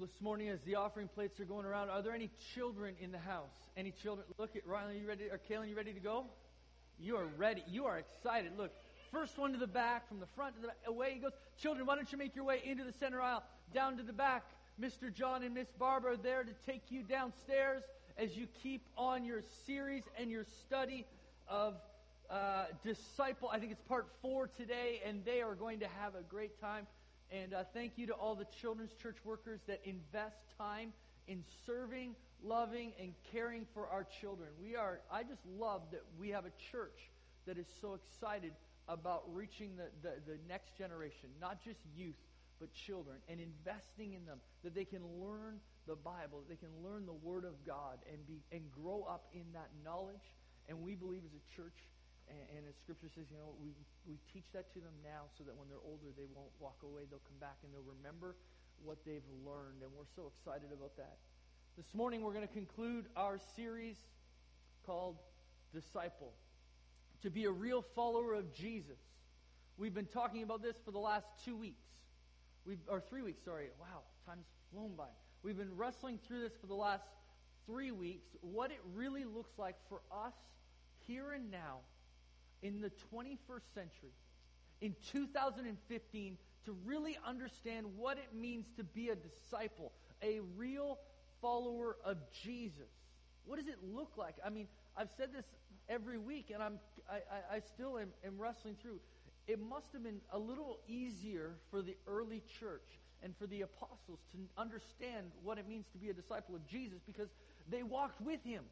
This morning, as the offering plates are going around, are there any children in the house? Any children? Look at Riley. You ready? Or Kaylin, you ready to go? You are ready. You are excited. Look, first one to the back, from the front to the back. Away he goes. Children, why don't you make your way into the center aisle, down to the back? Mr. John and Miss Barbara are there to take you downstairs as you keep on your series and your study of uh, disciple. I think it's part four today, and they are going to have a great time. And uh, thank you to all the children's church workers that invest time in serving, loving, and caring for our children. We are, I just love that we have a church that is so excited about reaching the, the, the next generation, not just youth, but children, and investing in them, that they can learn the Bible, that they can learn the Word of God and, be, and grow up in that knowledge. And we believe as a church and, and as Scripture says, you know, we, we teach that to them now so that when they're older, they won't walk away. They'll come back and they'll remember what they've learned. And we're so excited about that. This morning, we're going to conclude our series called Disciple. To be a real follower of Jesus. We've been talking about this for the last two weeks. We've, or three weeks, sorry. Wow, time's flown by. We've been wrestling through this for the last three weeks. What it really looks like for us here and now in the 21st century, in 2015, to really understand what it means to be a disciple, a real follower of Jesus. What does it look like? I mean, I've said this every week, and I'm, I, I, still am, am wrestling through. It must have been a little easier for the early church and for the apostles to understand what it means to be a disciple of Jesus because they walked with him.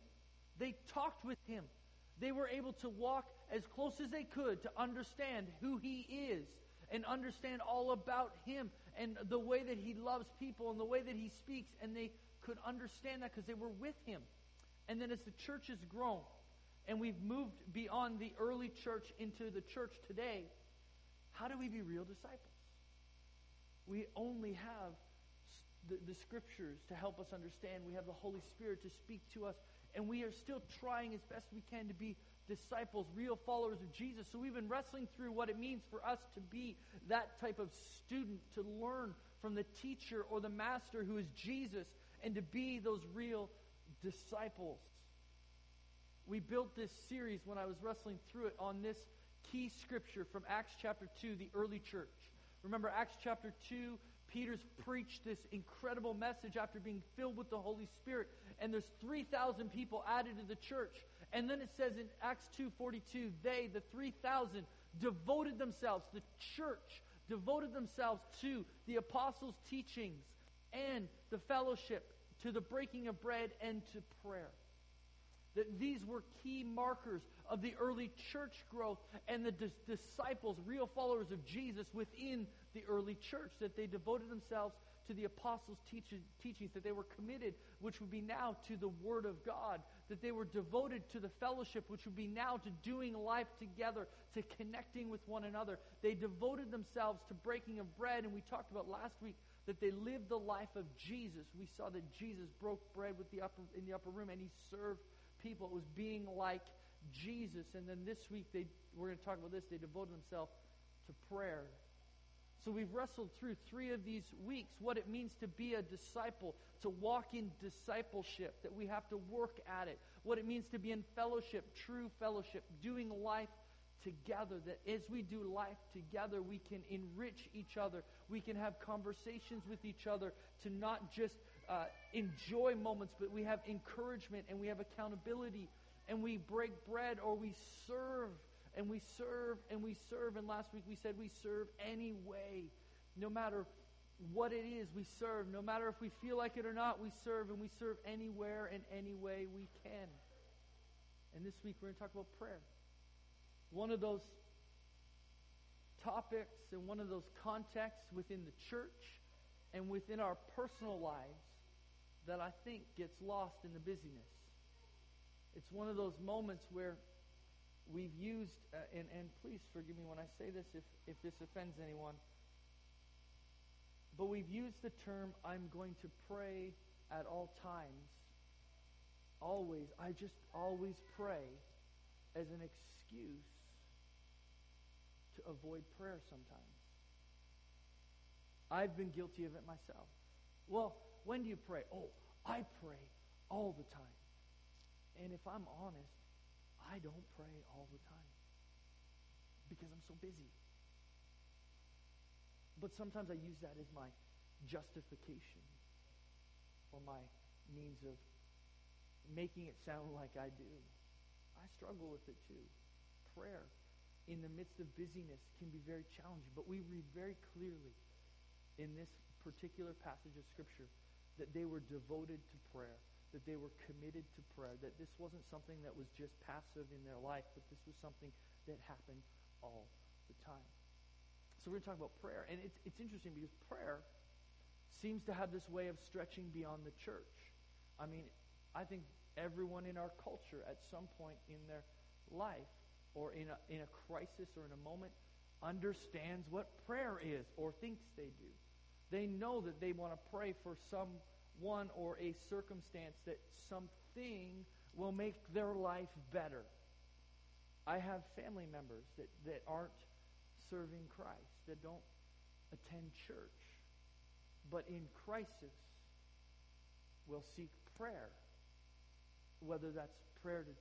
They talked with him. They were able to walk as close as they could to understand who he is and understand all about him and the way that he loves people and the way that he speaks. And they could understand that because they were with him. And then as the church has grown and we've moved beyond the early church into the church today, how do we be real disciples? We only have the, the scriptures to help us understand. We have the Holy Spirit to speak to us. And we are still trying as best we can to be disciples, real followers of Jesus. So we've been wrestling through what it means for us to be that type of student, to learn from the teacher or the master who is Jesus, and to be those real disciples. We built this series when I was wrestling through it on this key scripture from Acts chapter 2, the early church. Remember, Acts chapter 2, Peter's preached this incredible message after being filled with the Holy Spirit, and there's 3,000 people added to the church. And then it says in Acts 2:42, they, the 3,000, devoted themselves, the church devoted themselves to the apostles' teachings and the fellowship, to the breaking of bread and to prayer. That these were key markers of the early church growth and the dis- disciples, real followers of Jesus within the early church, that they devoted themselves to the apostles' teach- teachings, that they were committed, which would be now to the Word of God, that they were devoted to the fellowship, which would be now to doing life together, to connecting with one another. They devoted themselves to breaking of bread, and we talked about last week that they lived the life of Jesus. We saw that Jesus broke bread with the upper, in the upper room, and he served people. It was being like Jesus. And then this week, they, we're going to talk about this. They devoted themselves to prayer. So we've wrestled through three of these weeks what it means to be a disciple, to walk in discipleship, that we have to work at it, what it means to be in fellowship, true fellowship, doing life together, that as we do life together, we can enrich each other. We can have conversations with each other to not just uh, enjoy moments, but we have encouragement and we have accountability and we break bread or we serve and we serve and we serve. And last week we said we serve anyway. No matter what it is, we serve. No matter if we feel like it or not, we serve, and we serve anywhere and any way we can. And this week we're going to talk about prayer. One of those topics and one of those contexts within the church and within our personal lives that I think gets lost in the busyness. It's one of those moments where we've used, uh, and, and please forgive me when I say this if, if this offends anyone, but we've used the term, I'm going to pray at all times. Always. I just always pray as an excuse to avoid prayer sometimes. I've been guilty of it myself. Well, When do you pray? Oh, I pray all the time. And if I'm honest, I don't pray all the time because I'm so busy. But sometimes I use that as my justification or my means of making it sound like I do. I struggle with it too. Prayer in the midst of busyness can be very challenging, but we read very clearly in this particular passage of Scripture that they were devoted to prayer, that they were committed to prayer, that this wasn't something that was just passive in their life, but this was something that happened all the time. So we're going to talk about prayer. And it's, it's interesting because prayer seems to have this way of stretching beyond the church. I mean, I think everyone in our culture at some point in their life or in a, in a crisis or in a moment understands what prayer is or thinks they do. They know that they want to pray for someone or a circumstance that something will make their life better. I have family members that, that aren't serving Christ, that don't attend church, but in crisis will seek prayer. Whether that's prayer to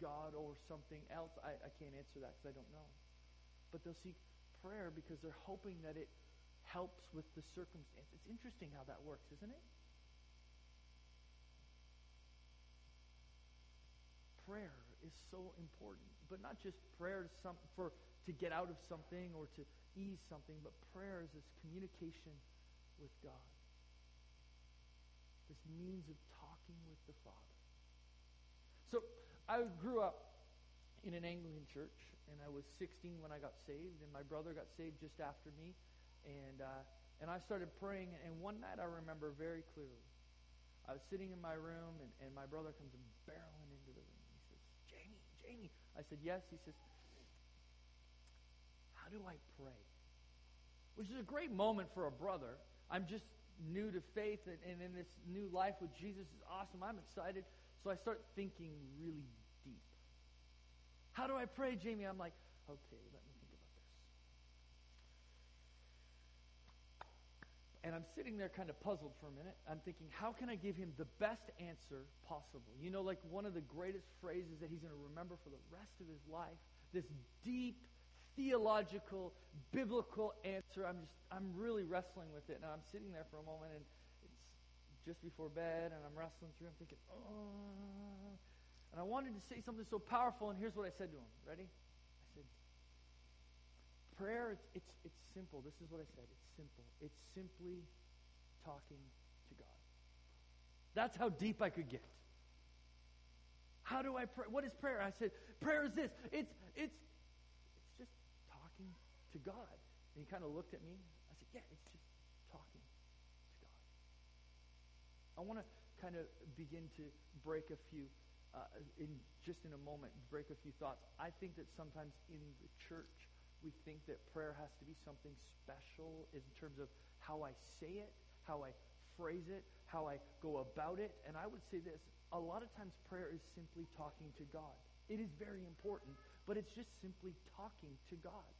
God or something else, I, I can't answer that because I don't know. But they'll seek prayer because they're hoping that it helps with the circumstance. It's interesting how that works, isn't it? Prayer is so important, but not just prayer to some, for to get out of something or to ease something, but prayer is this communication with God. This means of talking with the Father. So I grew up in an Anglican church, and I was 16 when I got saved, and my brother got saved just after me, and uh, and I started praying. And one night I remember very clearly, I was sitting in my room, and, and my brother comes and barreling into the room. He says, "Jamie, Jamie." I said, "Yes." He says, how do I pray? Which is a great moment for a brother. I'm just new to faith and, and in this new life with Jesus is awesome. I'm excited. So I start thinking really deep. How do I pray, Jamie? I'm like, okay, let me think about this. And I'm sitting there kind of puzzled for a minute. I'm thinking, how can I give him the best answer possible? You know, like one of the greatest phrases that he's going to remember for the rest of his life. This deep, theological, biblical answer. I'm just, I'm really wrestling with it. And I'm sitting there for a moment, and it's just before bed, and I'm wrestling through. I'm thinking, oh. And I wanted to say something so powerful, and here's what I said to him. Ready? Prayer, it's, it's, it's simple. This is what I said. It's simple. It's simply talking to God. That's how deep I could get. How do I pray? What is prayer? I said, prayer is this. It's, it's it's just talking to God. And he kind of looked at me. I said, yeah, it's just talking to God. I want to kind of begin to break a few, uh, in just in a moment, break a few thoughts. I think that sometimes in the church, we think that prayer has to be something special in terms of how I say it, how I phrase it, how I go about it. And I would say this a lot of times prayer is simply talking to God. It is very important, but it's just simply talking to God.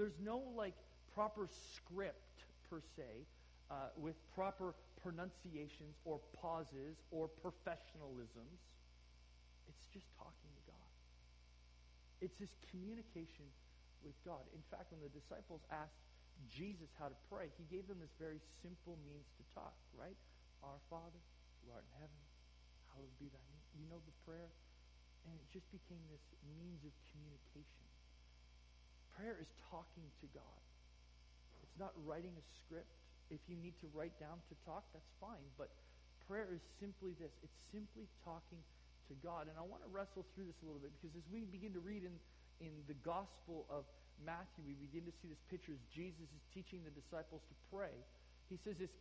There's no like proper script per se uh, with proper pronunciations or pauses or professionalisms. It's just talking to God. It's this communication with God. In fact, when the disciples asked Jesus how to pray, he gave them this very simple means to talk, right? Our Father, who art in heaven, hallowed be thy name. You know the prayer? And it just became this means of communication. Prayer is talking to God. It's not writing a script. If you need to write down to talk, that's fine. But prayer is simply this it's simply talking to God. And I want to wrestle through this a little bit because as we begin to read in, in the Gospel of Matthew, we begin to see this picture as Jesus is teaching the disciples to pray. He says this,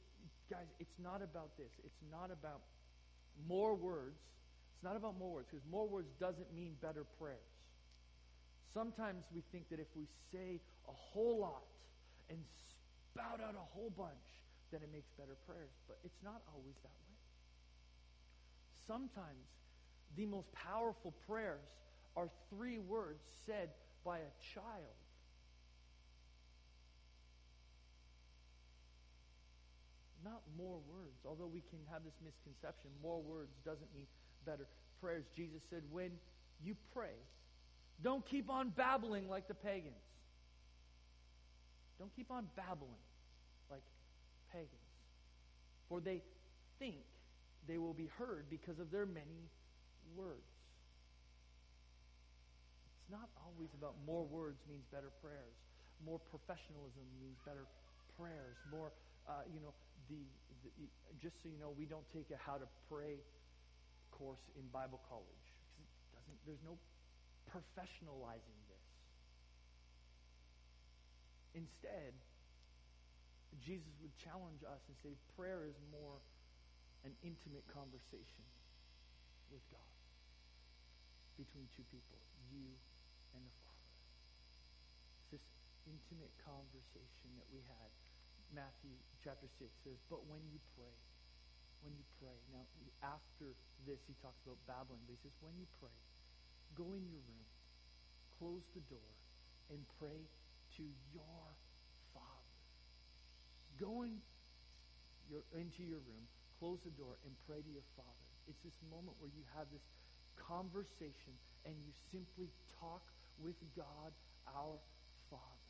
guys, it's not about this. It's not about more words. It's not about more words because more words doesn't mean better prayers. Sometimes we think that if we say a whole lot and spout out a whole bunch, then it makes better prayers. But it's not always that way. Sometimes the most powerful prayers are three words said by a child. not more words. Although we can have this misconception, more words doesn't mean better prayers. Jesus said, when you pray, don't keep on babbling like the pagans. Don't keep on babbling like pagans. For they think they will be heard because of their many words. Not always about more words means better prayers. More professionalism means better prayers. More, uh, you know, the, the, just so you know, we don't take a how to pray course in Bible college. Doesn't, there's no professionalizing this. Instead, Jesus would challenge us and say prayer is more an intimate conversation with God between two people, you and the Father. It's this intimate conversation that we had. Matthew chapter 6 says, But when you pray, when you pray. Now, after this, he talks about babbling, but he says, When you pray, go in your room, close the door, and pray to your Father. Go in your, into your room, close the door, and pray to your Father. It's this moment where you have this conversation and you simply talk with God, our Father,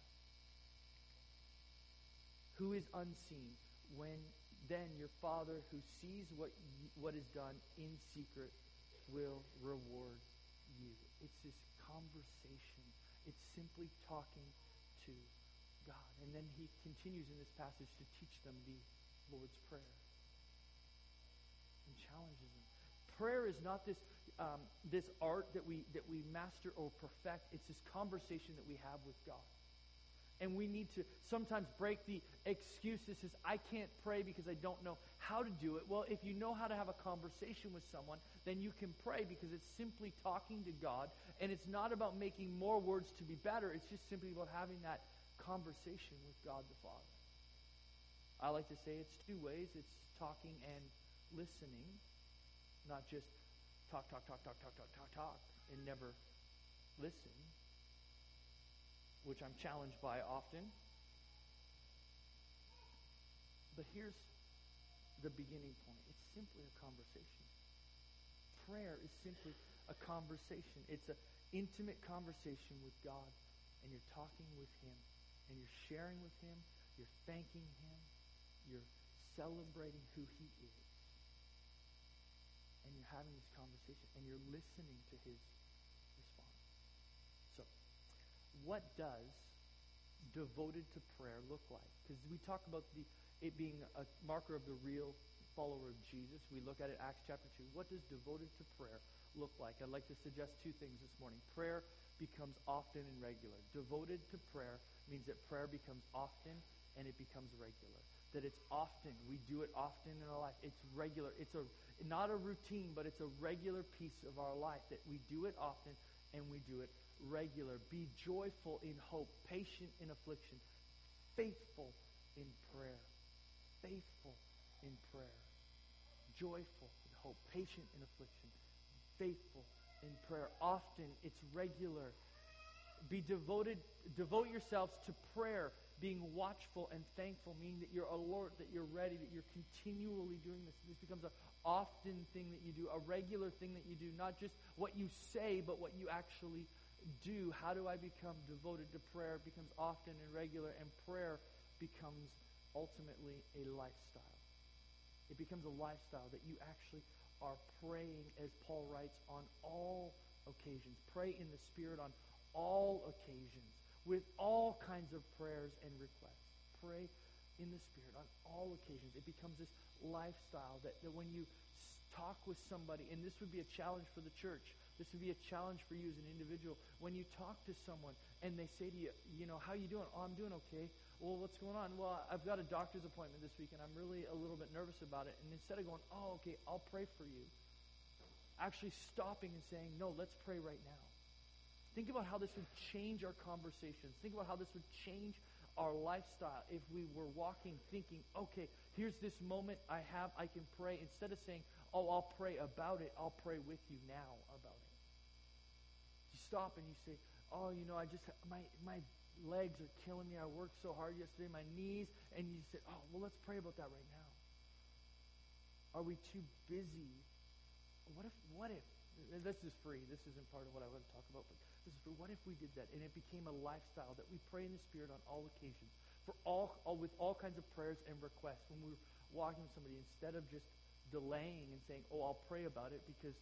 who is unseen. When then your Father who sees what, what is done in secret will reward you. It's this conversation. It's simply talking to God. And then he continues in this passage to teach them the Lord's Prayer and challenges them. Prayer is not this um, this art that we that we master or perfect. It's this conversation that we have with God. And we need to sometimes break the excuse that says, I can't pray because I don't know how to do it. Well, if you know how to have a conversation with someone, then you can pray because it's simply talking to God. And it's not about making more words to be better. It's just simply about having that conversation with God the Father. I like to say it's two ways it's talking and listening, not just talk, talk, talk, talk, talk, talk, talk, talk, and never listen which I'm challenged by often. But here's the beginning point it's simply a conversation. Prayer is simply a conversation, it's an intimate conversation with God, and you're talking with Him, and you're sharing with Him, you're thanking Him, you're celebrating who He is. And you're having this conversation, and you're listening to His response. So, what does devoted to prayer look like? Because we talk about the, it being a marker of the real follower of Jesus. We look at it, Acts chapter 2. What does devoted to prayer look like? I'd like to suggest two things this morning. Prayer becomes often and regular. Devoted to prayer means that prayer becomes often and it becomes regular. That it's often. We do it often in our life. It's regular. It's a not a routine, but it's a regular piece of our life that we do it often and we do it regular. Be joyful in hope, patient in affliction, faithful in prayer. Faithful in prayer. Joyful in hope, patient in affliction, faithful in prayer. Often it's regular. Be devoted, devote yourselves to prayer, being watchful and thankful, meaning that you're alert, that you're ready, that you're continually doing this. This becomes an often thing that you do, a regular thing that you do, not just what you say, but what you actually do, how do I become devoted to prayer, It becomes often and regular, and prayer becomes ultimately a lifestyle. It becomes a lifestyle that you actually are praying, as Paul writes, on all occasions. Pray in the Spirit on all occasions, with all kinds of prayers and requests. Pray in the Spirit on all occasions. It becomes this lifestyle that, that when you talk with somebody, and this would be a challenge for the church, this would be a challenge for you as an individual. When you talk to someone and they say to you, you know, how you doing? Oh, I'm doing okay. Well, what's going on? Well, I've got a doctor's appointment this week and I'm really a little bit nervous about it. And instead of going, oh, okay, I'll pray for you, actually stopping and saying, no, let's pray right now. Think about how this would change our conversations. Think about how this would change our lifestyle if we were walking thinking, okay, here's this moment I have, I can pray. Instead of saying, oh, I'll pray about it, I'll pray with you now about it You stop and you say, oh, you know, I just, my, my legs are killing me. I worked so hard yesterday, my knees. And you say, oh, well, let's pray about that right now. Are we too busy? What if, what if, this is free. This isn't part of what I want to talk about, but is free. What if we did that and it became a lifestyle that we pray in the Spirit on all occasions, for all, all with all kinds of prayers and requests when we're walking with somebody, instead of just delaying and saying, oh, I'll pray about it, because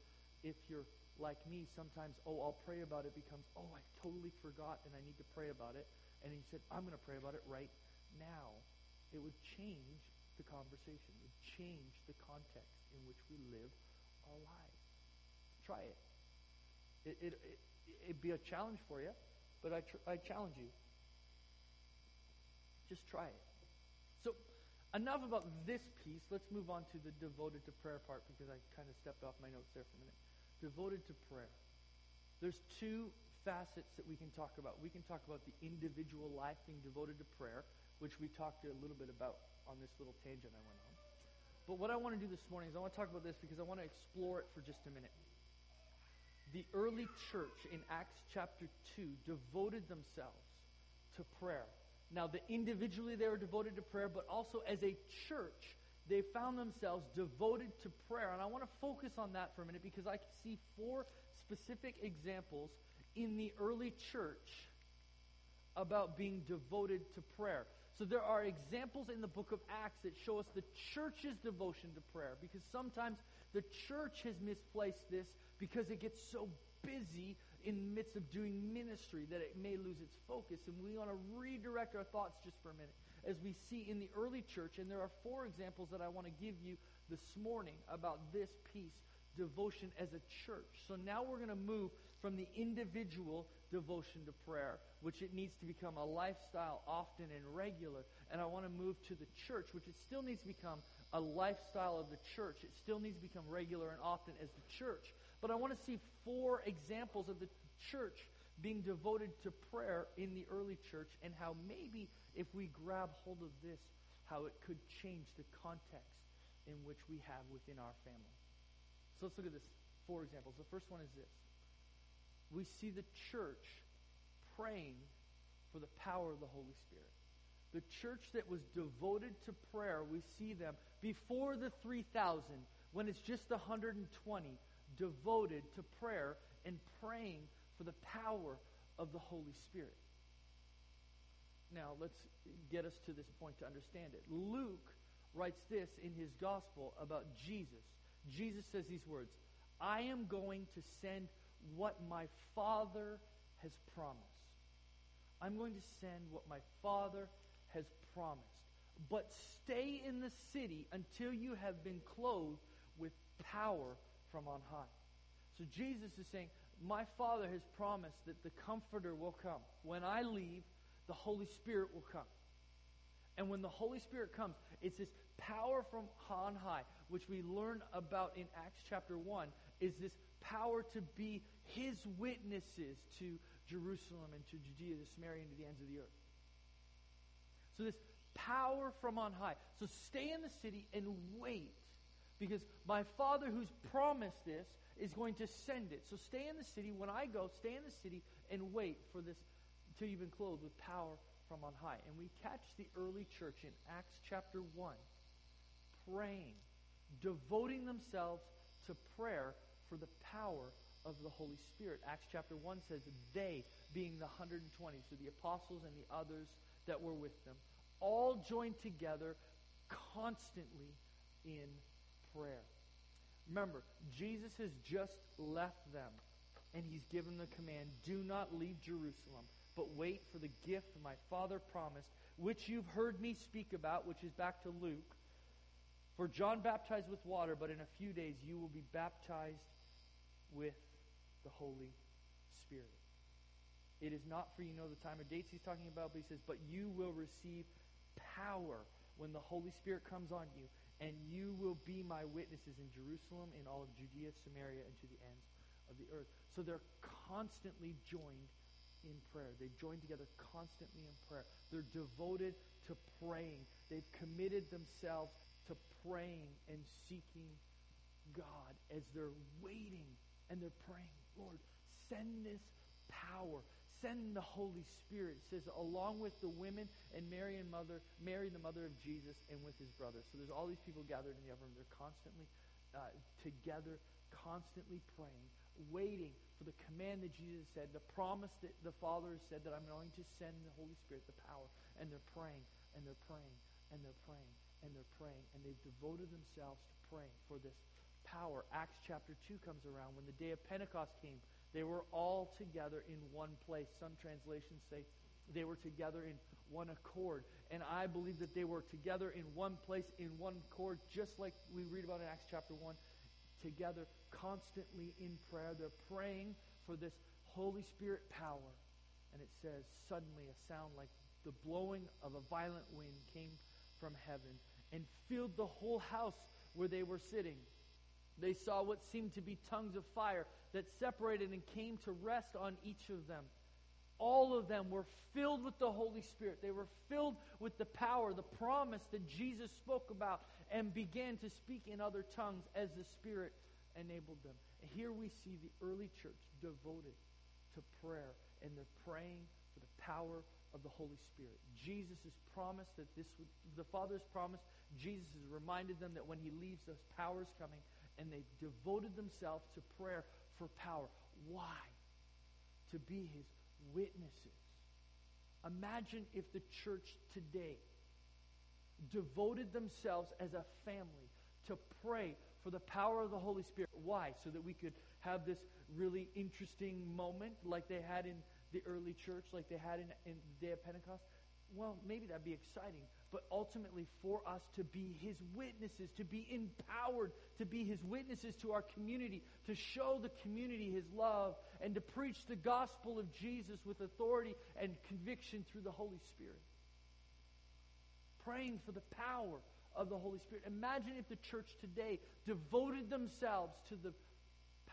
if you're like me, sometimes, oh, I'll pray about it becomes, oh, I totally forgot and I need to pray about it. And he said, I'm going to pray about it right now. It would change the conversation. It would change the context in which we live our lives. Try it. It, it, it, it'd be a challenge for you, but I, tr- I challenge you. Just try it. So, enough about this piece. Let's move on to the devoted to prayer part because I kind of stepped off my notes there for a minute devoted to prayer. There's two facets that we can talk about. We can talk about the individual life being devoted to prayer, which we talked a little bit about on this little tangent I went on. But what I want to do this morning is I want to talk about this because I want to explore it for just a minute. The early church in Acts chapter 2 devoted themselves to prayer. Now, the individually they were devoted to prayer, but also as a church, they found themselves devoted to prayer. And I want to focus on that for a minute because I can see four specific examples in the early church about being devoted to prayer. So there are examples in the book of Acts that show us the church's devotion to prayer because sometimes the church has misplaced this because it gets so busy in the midst of doing ministry that it may lose its focus. And we want to redirect our thoughts just for a minute as we see in the early church. And there are four examples that I want to give you this morning about this piece devotion as a church. So now we're going to move from the individual devotion to prayer, which it needs to become a lifestyle often and regular. And I want to move to the church, which it still needs to become a lifestyle of the church. It still needs to become regular and often as the church. But I want to see four examples of the church being devoted to prayer in the early church and how maybe if we grab hold of this, how it could change the context in which we have within our family. So let's look at this. Four examples. The first one is this. We see the church praying for the power of the Holy Spirit. The church that was devoted to prayer, we see them before the 3,000, when it's just the 120, devoted to prayer and praying for the power of the Holy Spirit. Now, let's get us to this point to understand it. Luke writes this in his gospel about Jesus. Jesus says these words I am going to send what my Father has promised. I'm going to send what my Father has promised. But stay in the city until you have been clothed with power from on high. So Jesus is saying, my Father has promised that the Comforter will come. When I leave, the Holy Spirit will come. And when the Holy Spirit comes, it's this power from on high, which we learn about in Acts chapter 1, is this power to be his witnesses to Jerusalem and to Judea, to Samaria, and to the ends of the earth. So this power from on high. So stay in the city and wait. Because my Father who's promised this is going to send it. So stay in the city. When I go, stay in the city and wait for this until you've been clothed with power from on high. And we catch the early church in Acts chapter 1 praying, devoting themselves to prayer for the power of the Holy Spirit. Acts chapter 1 says they, being the 120, so the apostles and the others that were with them, all joined together constantly in prayer. Remember, Jesus has just left them, and he's given the command do not leave Jerusalem, but wait for the gift my Father promised, which you've heard me speak about, which is back to Luke. For John baptized with water, but in a few days you will be baptized with the Holy Spirit. It is not for you know the time or dates he's talking about, but he says, But you will receive power when the Holy Spirit comes on you, and you will be my witnesses in Jerusalem, in all of Judea, Samaria, and to the ends of the earth. So they're constantly joined in prayer. They join together constantly in prayer. They're devoted to praying. They've committed themselves to praying and seeking God as they're waiting and they're praying, Lord, send this power. Send the Holy Spirit. It says, along with the women and Mary and mother, Mary, the mother of Jesus, and with his brothers. So there's all these people gathered in the upper room. They're constantly uh, together, constantly praying, waiting for the command that Jesus said, the promise that the Father has said that I'm going to send the Holy Spirit, the power. And they're praying, and they're praying, and they're praying, and they're praying. And they've devoted themselves to praying for this power. Acts chapter 2 comes around. When the day of Pentecost came, they were all together in one place. Some translations say they were together in one accord. And I believe that they were together in one place, in one accord, just like we read about in Acts chapter 1, together constantly in prayer. They're praying for this Holy Spirit power. And it says, suddenly a sound like the blowing of a violent wind came from heaven and filled the whole house where they were sitting. They saw what seemed to be tongues of fire that separated and came to rest on each of them. All of them were filled with the Holy Spirit. They were filled with the power, the promise that Jesus spoke about, and began to speak in other tongues as the Spirit enabled them. And here we see the early church devoted to prayer, and they're praying for the power of the Holy Spirit. Jesus has promised that this would, the Father's promised, Jesus has reminded them that when he leaves, those powers coming, and they devoted themselves to prayer for power. Why? To be his witnesses. Imagine if the church today devoted themselves as a family to pray for the power of the Holy Spirit. Why? So that we could have this really interesting moment like they had in the early church, like they had in, in the day of Pentecost. Well, maybe that'd be exciting but ultimately for us to be his witnesses, to be empowered to be his witnesses to our community, to show the community his love, and to preach the gospel of Jesus with authority and conviction through the Holy Spirit. Praying for the power of the Holy Spirit. Imagine if the church today devoted themselves to the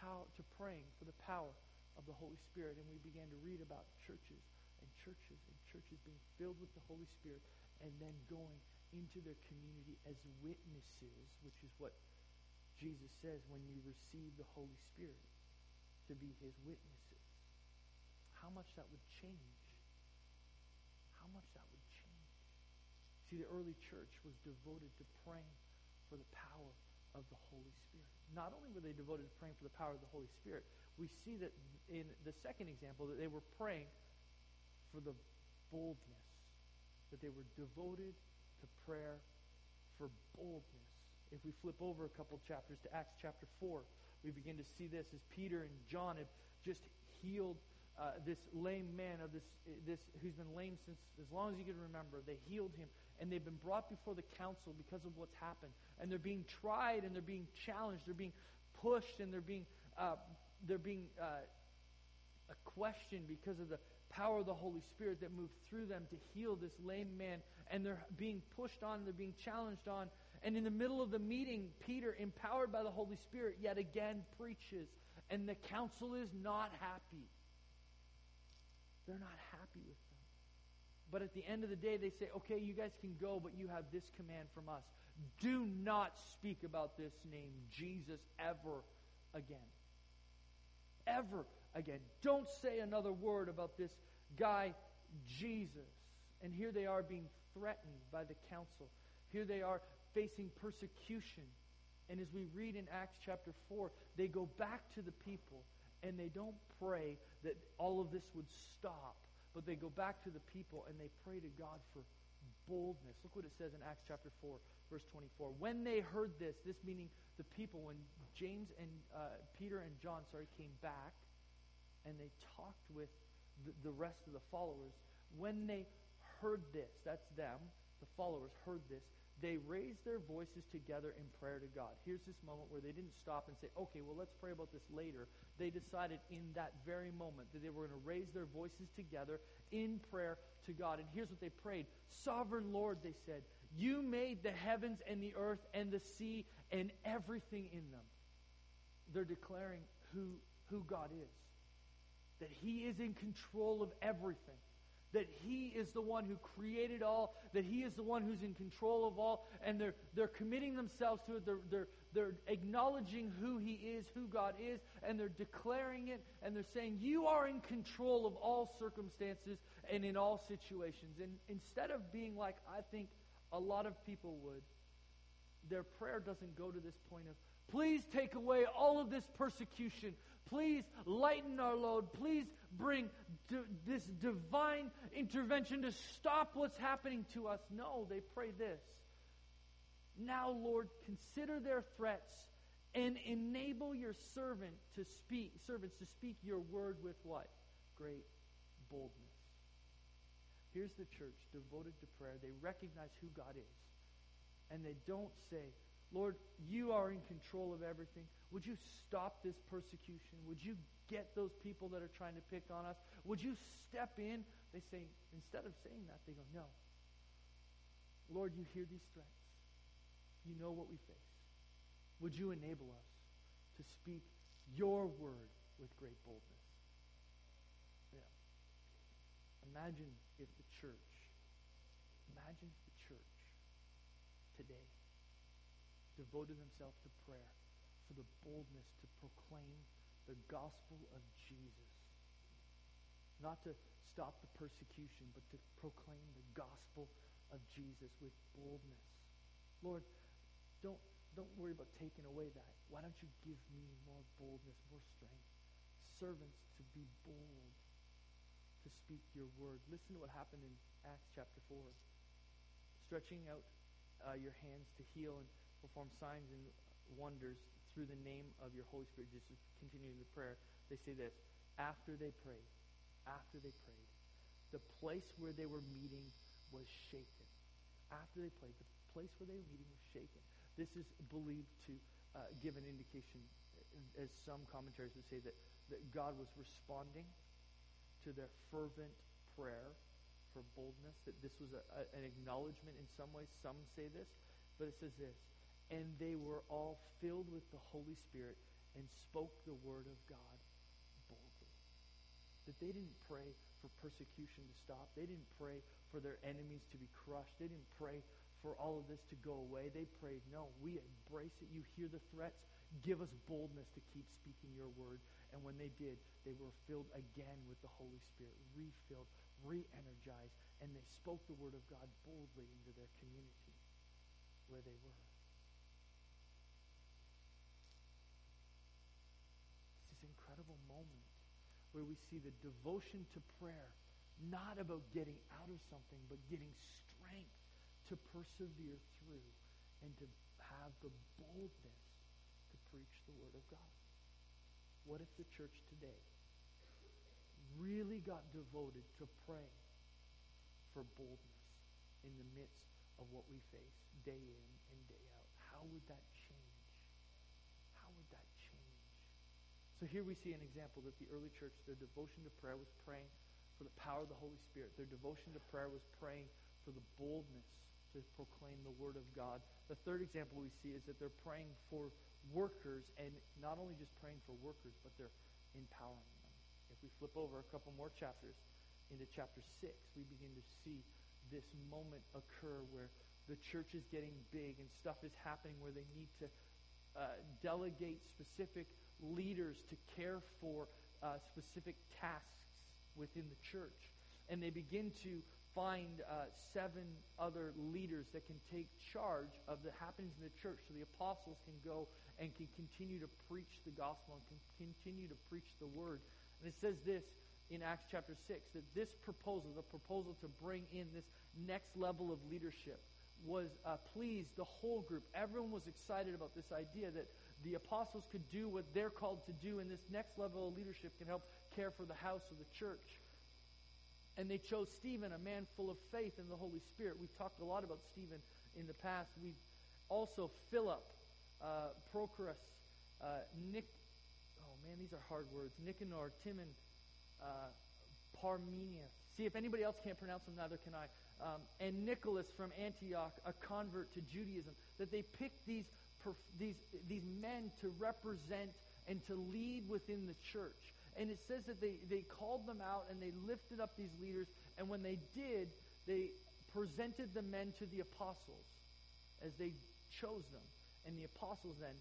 power to praying for the power of the Holy Spirit and we began to read about churches and churches and churches being filled with the Holy Spirit and then going into their community as witnesses, which is what Jesus says when you receive the Holy Spirit to be his witnesses. How much that would change. How much that would change. See, the early church was devoted to praying for the power of the Holy Spirit. Not only were they devoted to praying for the power of the Holy Spirit, we see that in the second example that they were praying for the boldness that they were devoted to prayer for boldness. If we flip over a couple chapters to Acts chapter 4, we begin to see this as Peter and John have just healed uh, this lame man of this, this who's been lame since as long as you can remember. They healed him, and they've been brought before the council because of what's happened. And they're being tried, and they're being challenged, they're being pushed, and they're being uh, they're being uh, questioned because of the power of the Holy Spirit that moved through them to heal this lame man. And they're being pushed on, they're being challenged on. And in the middle of the meeting, Peter, empowered by the Holy Spirit, yet again preaches. And the council is not happy. They're not happy with them. But at the end of the day, they say, okay, you guys can go, but you have this command from us. Do not speak about this name, Jesus, ever again. Ever again. Don't say another word about this guy, Jesus. And here they are being threatened by the council. Here they are facing persecution. And as we read in Acts chapter 4, they go back to the people and they don't pray that all of this would stop, but they go back to the people and they pray to God for boldness. Look what it says in Acts chapter 4, verse 24. When they heard this, this meaning the people, when James and uh, Peter and John, sorry, came back, and they talked with the, the rest of the followers. When they heard this, that's them, the followers heard this, they raised their voices together in prayer to God. Here's this moment where they didn't stop and say, okay, well, let's pray about this later. They decided in that very moment that they were going to raise their voices together in prayer to God. And here's what they prayed Sovereign Lord, they said, you made the heavens and the earth and the sea and everything in them. They're declaring who, who God is that He is in control of everything, that He is the one who created all, that He is the one who's in control of all, and they're, they're committing themselves to it. They're, they're, they're acknowledging who He is, who God is, and they're declaring it, and they're saying, You are in control of all circumstances and in all situations. And instead of being like I think a lot of people would, their prayer doesn't go to this point of, Please take away all of this persecution. Please lighten our load. Please bring this divine intervention to stop what's happening to us. No, they pray this. Now, Lord, consider their threats and enable your servant to speak, servants to speak your word with what? Great boldness. Here's the church devoted to prayer. They recognize who God is. And they don't say, Lord, you are in control of everything. Would you stop this persecution? Would you get those people that are trying to pick on us? Would you step in? They say, instead of saying that, they go, No. Lord, you hear these threats. You know what we face. Would you enable us to speak your word with great boldness? Yeah. Imagine if the church, imagine if the church today devoted themselves to prayer for the boldness to proclaim the gospel of Jesus. Not to stop the persecution, but to proclaim the gospel of Jesus with boldness. Lord, don't, don't worry about taking away that. Why don't you give me more boldness, more strength? Servants to be bold, to speak your word. Listen to what happened in Acts chapter 4. Stretching out uh, your hands to heal and perform signs and wonders through the name of your Holy Spirit. Just continuing the prayer, they say this. After they prayed, after they prayed, the place where they were meeting was shaken. After they prayed, the place where they were meeting was shaken. This is believed to uh, give an indication, as some commentaries would say, that, that God was responding to their fervent prayer for boldness, that this was a, a, an acknowledgement in some ways. Some say this, but it says this and they were all filled with the Holy Spirit and spoke the word of God boldly. That they didn't pray for persecution to stop. They didn't pray for their enemies to be crushed. They didn't pray for all of this to go away. They prayed, no, we embrace it. You hear the threats. Give us boldness to keep speaking your word. And when they did, they were filled again with the Holy Spirit, refilled, re-energized, and they spoke the word of God boldly into their community where they were. incredible moment where we see the devotion to prayer, not about getting out of something, but getting strength to persevere through and to have the boldness to preach the Word of God. What if the church today really got devoted to praying for boldness in the midst of what we face day in and day out? How would that So here we see an example that the early church, their devotion to prayer was praying for the power of the Holy Spirit. Their devotion to prayer was praying for the boldness to proclaim the Word of God. The third example we see is that they're praying for workers, and not only just praying for workers, but they're empowering them. If we flip over a couple more chapters into chapter 6, we begin to see this moment occur where the church is getting big and stuff is happening where they need to uh, delegate specific leaders to care for uh, specific tasks within the church. And they begin to find uh, seven other leaders that can take charge of the happenings in the church so the apostles can go and can continue to preach the gospel and can continue to preach the word. And it says this in Acts chapter 6 that this proposal, the proposal to bring in this next level of leadership, was uh, pleased the whole group. Everyone was excited about this idea that the apostles could do what they're called to do, and this next level of leadership can help care for the house of the church. And they chose Stephen, a man full of faith in the Holy Spirit. We've talked a lot about Stephen in the past. We've also Philip, uh, Prochorus, uh, Nick. Oh man, these are hard words. Nicanor, Timon, uh, Parmenius. See if anybody else can't pronounce them, neither can I. Um, and Nicholas from Antioch, a convert to Judaism. That they picked these these, these men to represent and to lead within the church. And it says that they, they called them out and they lifted up these leaders. And when they did, they presented the men to the apostles as they chose them. And the apostles then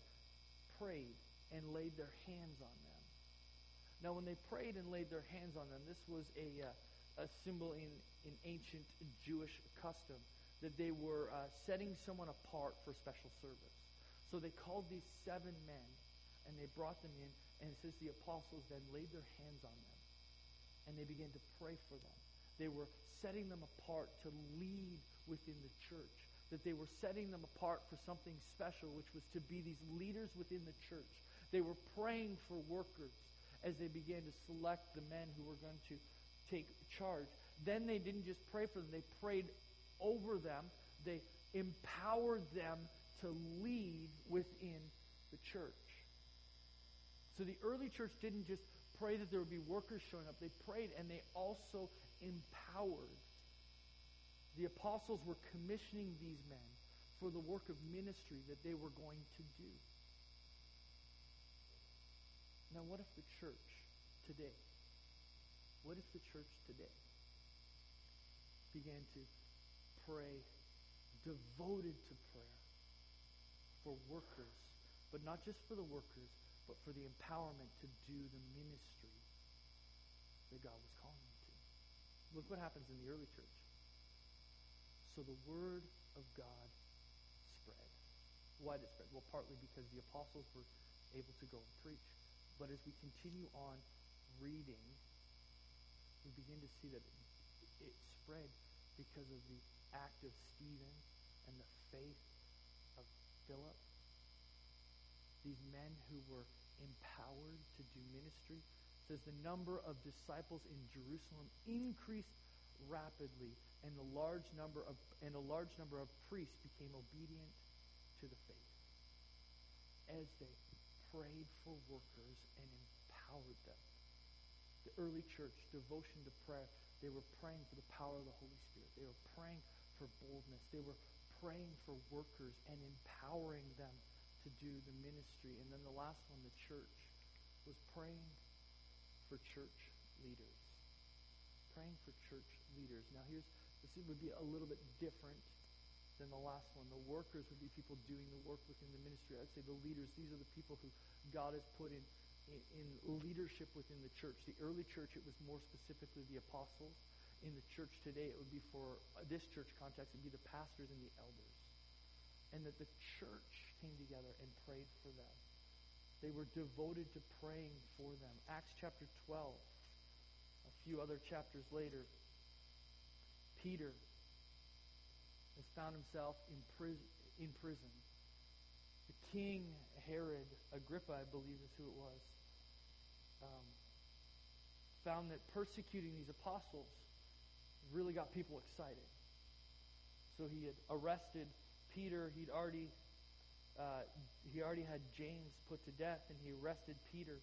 prayed and laid their hands on them. Now, when they prayed and laid their hands on them, this was a, uh, a symbol in, in ancient Jewish custom that they were uh, setting someone apart for special service. So they called these seven men and they brought them in, and it says the apostles then laid their hands on them and they began to pray for them. They were setting them apart to lead within the church. That they were setting them apart for something special, which was to be these leaders within the church. They were praying for workers as they began to select the men who were going to take charge. Then they didn't just pray for them, they prayed over them. They empowered them to lead within the church. So the early church didn't just pray that there would be workers showing up. They prayed and they also empowered. The apostles were commissioning these men for the work of ministry that they were going to do. Now, what if the church today, what if the church today began to pray, devoted to prayer for workers, but not just for the workers, but for the empowerment to do the ministry that God was calling them to. Look what happens in the early church. So the word of God spread. Why did it spread? Well, partly because the apostles were able to go and preach. But as we continue on reading, we begin to see that it, it spread because of the act of Stephen and the faith of Philip. These men who were empowered to do ministry says the number of disciples in Jerusalem increased rapidly and the large number of and a large number of priests became obedient to the faith as they prayed for workers and empowered them. The early church, devotion to prayer, they were praying for the power of the Holy Spirit. They were praying for boldness. They were praying for workers and empowering them to do the ministry. And then the last one, the church, was praying for church leaders. Praying for church leaders. Now here's this would be a little bit different than the last one. The workers would be people doing the work within the ministry. I'd say the leaders, these are the people who God has put in, in, in leadership within the church. The early church, it was more specifically the apostles. In the church today, it would be for this church context, it would be the pastors and the elders. And that the church came together and prayed for them. They were devoted to praying for them. Acts chapter 12, a few other chapters later, Peter has found himself in prison. In prison. The king Herod Agrippa, I believe is who it was, um, found that persecuting these apostles really got people excited. So he had arrested Peter. He'd already uh, he already had James put to death, and he arrested Peter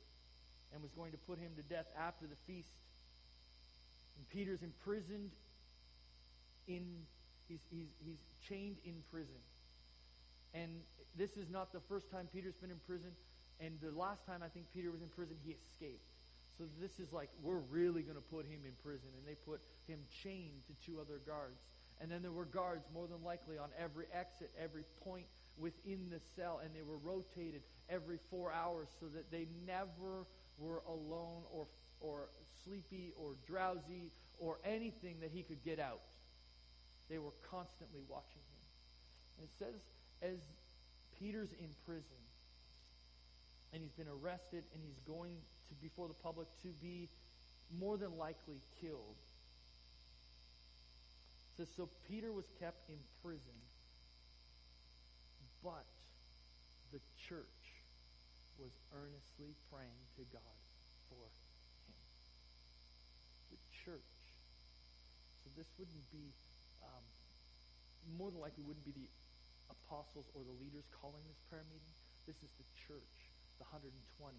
and was going to put him to death after the feast. And Peter's imprisoned in He's, he's, he's chained in prison. And this is not the first time Peter's been in prison. And the last time I think Peter was in prison, he escaped. So this is like, we're really going to put him in prison. And they put him chained to two other guards. And then there were guards, more than likely, on every exit, every point within the cell. And they were rotated every four hours so that they never were alone or, or sleepy or drowsy or anything that he could get out. They were constantly watching him. And it says, as Peter's in prison, and he's been arrested, and he's going to before the public to be more than likely killed. It says, so Peter was kept in prison, but the church was earnestly praying to God for him. The church. So this wouldn't be um, more than likely wouldn't be the apostles or the leaders calling this prayer meeting. This is the church, the 120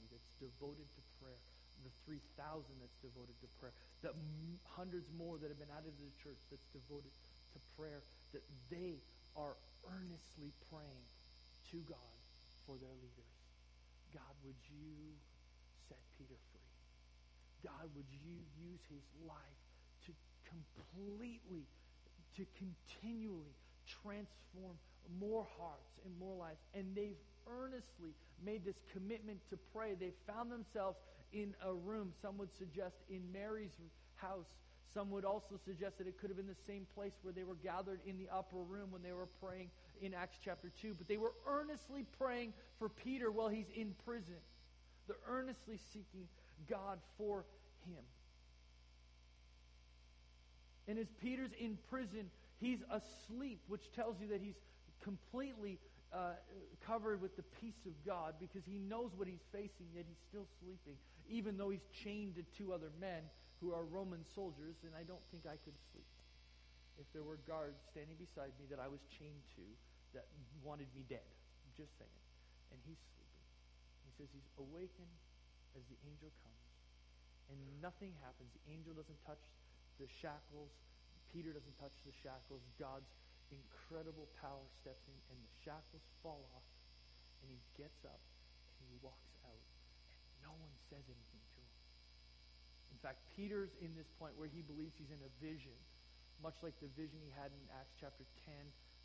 that's devoted to prayer, the 3,000 that's devoted to prayer, the hundreds more that have been added to the church that's devoted to prayer, that they are earnestly praying to God for their leaders. God, would you set Peter free? God would you use his life to completely, to continually transform more hearts and more lives. And they've earnestly made this commitment to pray. They found themselves in a room, some would suggest in Mary's house. Some would also suggest that it could have been the same place where they were gathered in the upper room when they were praying in Acts chapter 2. But they were earnestly praying for Peter while he's in prison. They're earnestly seeking God for him. And as Peter's in prison, he's asleep, which tells you that he's completely uh, covered with the peace of God because he knows what he's facing, yet he's still sleeping, even though he's chained to two other men who are Roman soldiers, and I don't think I could sleep if there were guards standing beside me that I was chained to that wanted me dead. Just saying. And he's sleeping. He says he's awakened as the angel comes, and nothing happens. The angel doesn't touch the shackles. Peter doesn't touch the shackles. God's incredible power steps in, and the shackles fall off, and he gets up and he walks out, and no one says anything to him. In fact, Peter's in this point where he believes he's in a vision, much like the vision he had in Acts chapter 10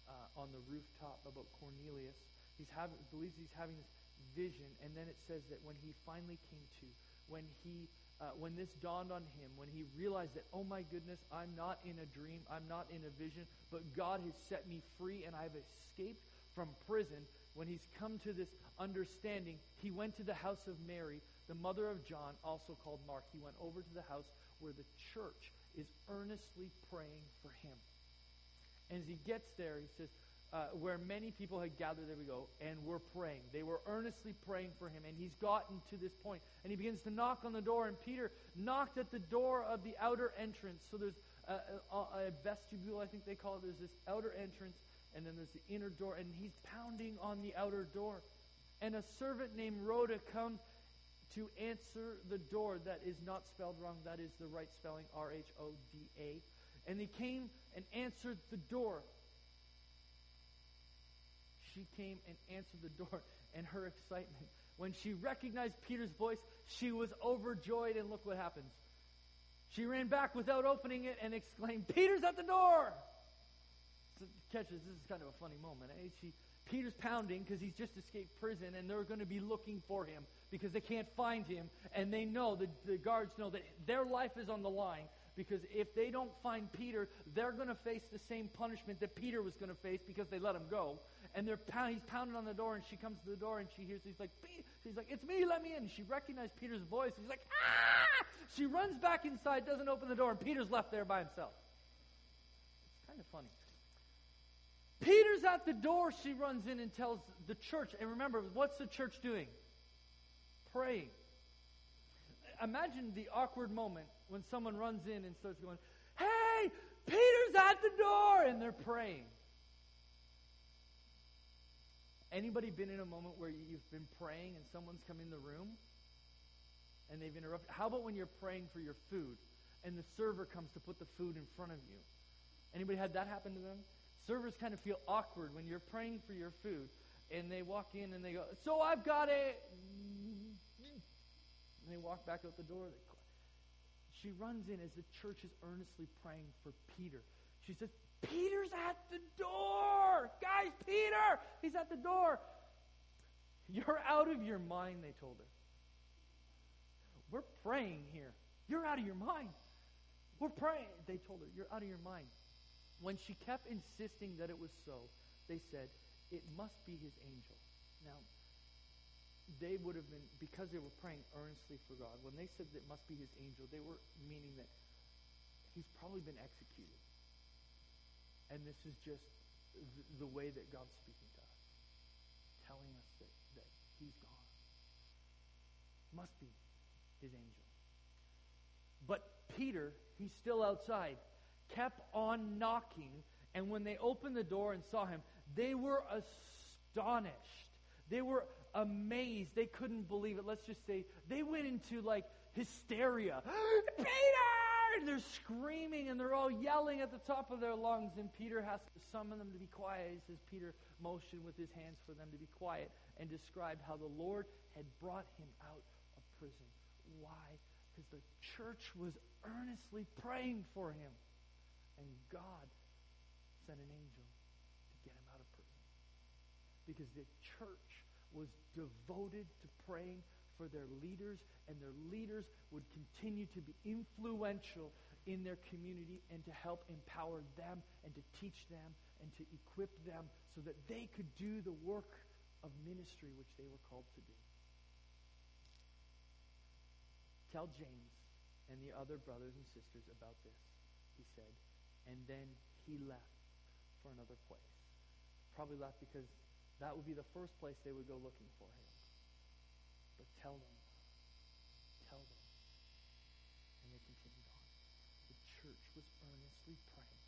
uh, on the rooftop about Cornelius. He's having, believes he's having this vision, and then it says that when he finally came to, when he uh, when this dawned on him, when he realized that, oh my goodness, I'm not in a dream, I'm not in a vision, but God has set me free and I've escaped from prison, when he's come to this understanding, he went to the house of Mary, the mother of John, also called Mark. He went over to the house where the church is earnestly praying for him. And as he gets there, he says, uh, where many people had gathered, there we go, and were praying. They were earnestly praying for him, and he's gotten to this point, and he begins to knock on the door, and Peter knocked at the door of the outer entrance. So there's a, a, a vestibule, I think they call it. There's this outer entrance, and then there's the inner door, and he's pounding on the outer door. And a servant named Rhoda comes to answer the door. That is not spelled wrong. That is the right spelling, R H O D A. And he came and answered the door she came and answered the door and her excitement. When she recognized Peter's voice, she was overjoyed, and look what happens. She ran back without opening it and exclaimed, Peter's at the door! So, catch this, this is kind of a funny moment. Eh? She, Peter's pounding because he's just escaped prison, and they're going to be looking for him because they can't find him, and they know, the, the guards know that their life is on the line because if they don't find Peter, they're going to face the same punishment that Peter was going to face because they let him go and they're pound, he's pounding on the door, and she comes to the door, and she hears, he's like, she's like, it's me, let me in. She recognized Peter's voice. He's like, ah! She runs back inside, doesn't open the door, and Peter's left there by himself. It's kind of funny. Peter's at the door. She runs in and tells the church. And remember, what's the church doing? Praying. Imagine the awkward moment when someone runs in and starts going, Hey, Peter's at the door! And they're praying. Anybody been in a moment where you've been praying and someone's come in the room and they've interrupted? How about when you're praying for your food and the server comes to put the food in front of you? Anybody had that happen to them? Servers kind of feel awkward when you're praying for your food and they walk in and they go, "So I've got it." And they walk back out the door. She runs in as the church is earnestly praying for Peter. She says, Peter's at the door. Guys, Peter, he's at the door. You're out of your mind, they told her. We're praying here. You're out of your mind. We're praying. They told her, You're out of your mind. When she kept insisting that it was so, they said, It must be his angel. Now, they would have been, because they were praying earnestly for God, when they said that it must be his angel, they were meaning that he's probably been executed. And this is just the, the way that God's speaking to us, telling us that, that he's gone. Must be his angel. But Peter, he's still outside, kept on knocking, and when they opened the door and saw him, they were astonished. They were amazed. They couldn't believe it. Let's just say they went into like hysteria. Peter! and they're screaming and they're all yelling at the top of their lungs. And Peter has to summon them to be quiet. He says Peter motioned with his hands for them to be quiet and described how the Lord had brought him out of prison. Why? Because the church was earnestly praying for him. And God sent an angel to get him out of prison. Because the church was devoted to praying for their leaders, and their leaders would continue to be influential in their community and to help empower them and to teach them and to equip them so that they could do the work of ministry which they were called to do. Tell James and the other brothers and sisters about this, he said. And then he left for another place. Probably left because that would be the first place they would go looking for him. But tell them. Tell them. And they continued on. The church was earnestly praying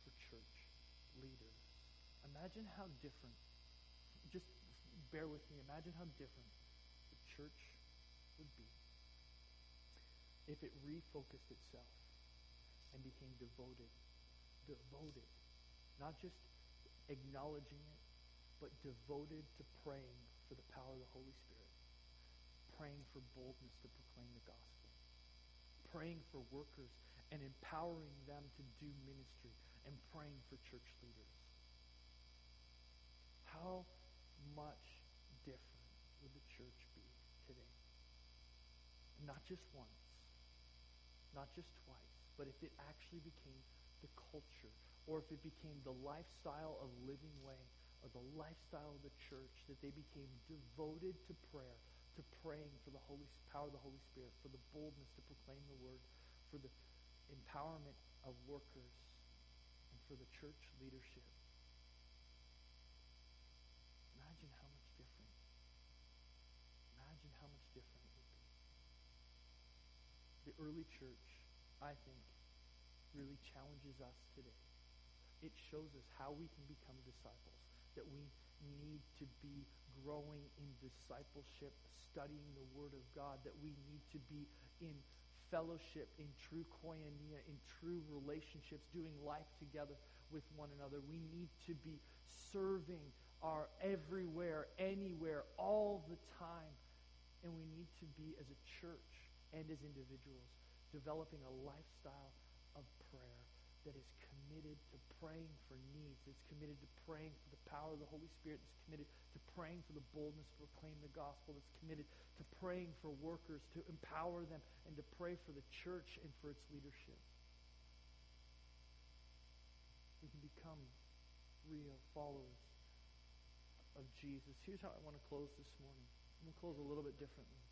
for church leaders. Imagine how different, just bear with me, imagine how different the church would be if it refocused itself and became devoted. Devoted. Not just acknowledging it, but devoted to praying for the power of the Holy Spirit. Praying for boldness to proclaim the gospel. Praying for workers and empowering them to do ministry and praying for church leaders. How much different would the church be today? Not just once, not just twice, but if it actually became the culture or if it became the lifestyle of living way or the lifestyle of the church that they became devoted to prayer, to praying for the Holy power of the Holy Spirit, for the boldness to proclaim the word, for the empowerment of workers, and for the church leadership. Imagine how much different. Imagine how much different it would be. The early church, I think, really challenges us today. It shows us how we can become disciples, that we need to be growing in discipleship, studying the Word of God, that we need to be in fellowship, in true koinonia, in true relationships, doing life together with one another. We need to be serving our everywhere, anywhere, all the time. And we need to be, as a church and as individuals, developing a lifestyle of prayer that is committed to praying for needs, that's committed to praying for the power of the Holy Spirit, that's committed to praying for the boldness to proclaim the gospel, that's committed to praying for workers, to empower them, and to pray for the church and for its leadership. We can become real followers of Jesus. Here's how I want to close this morning. I'm going to close a little bit differently.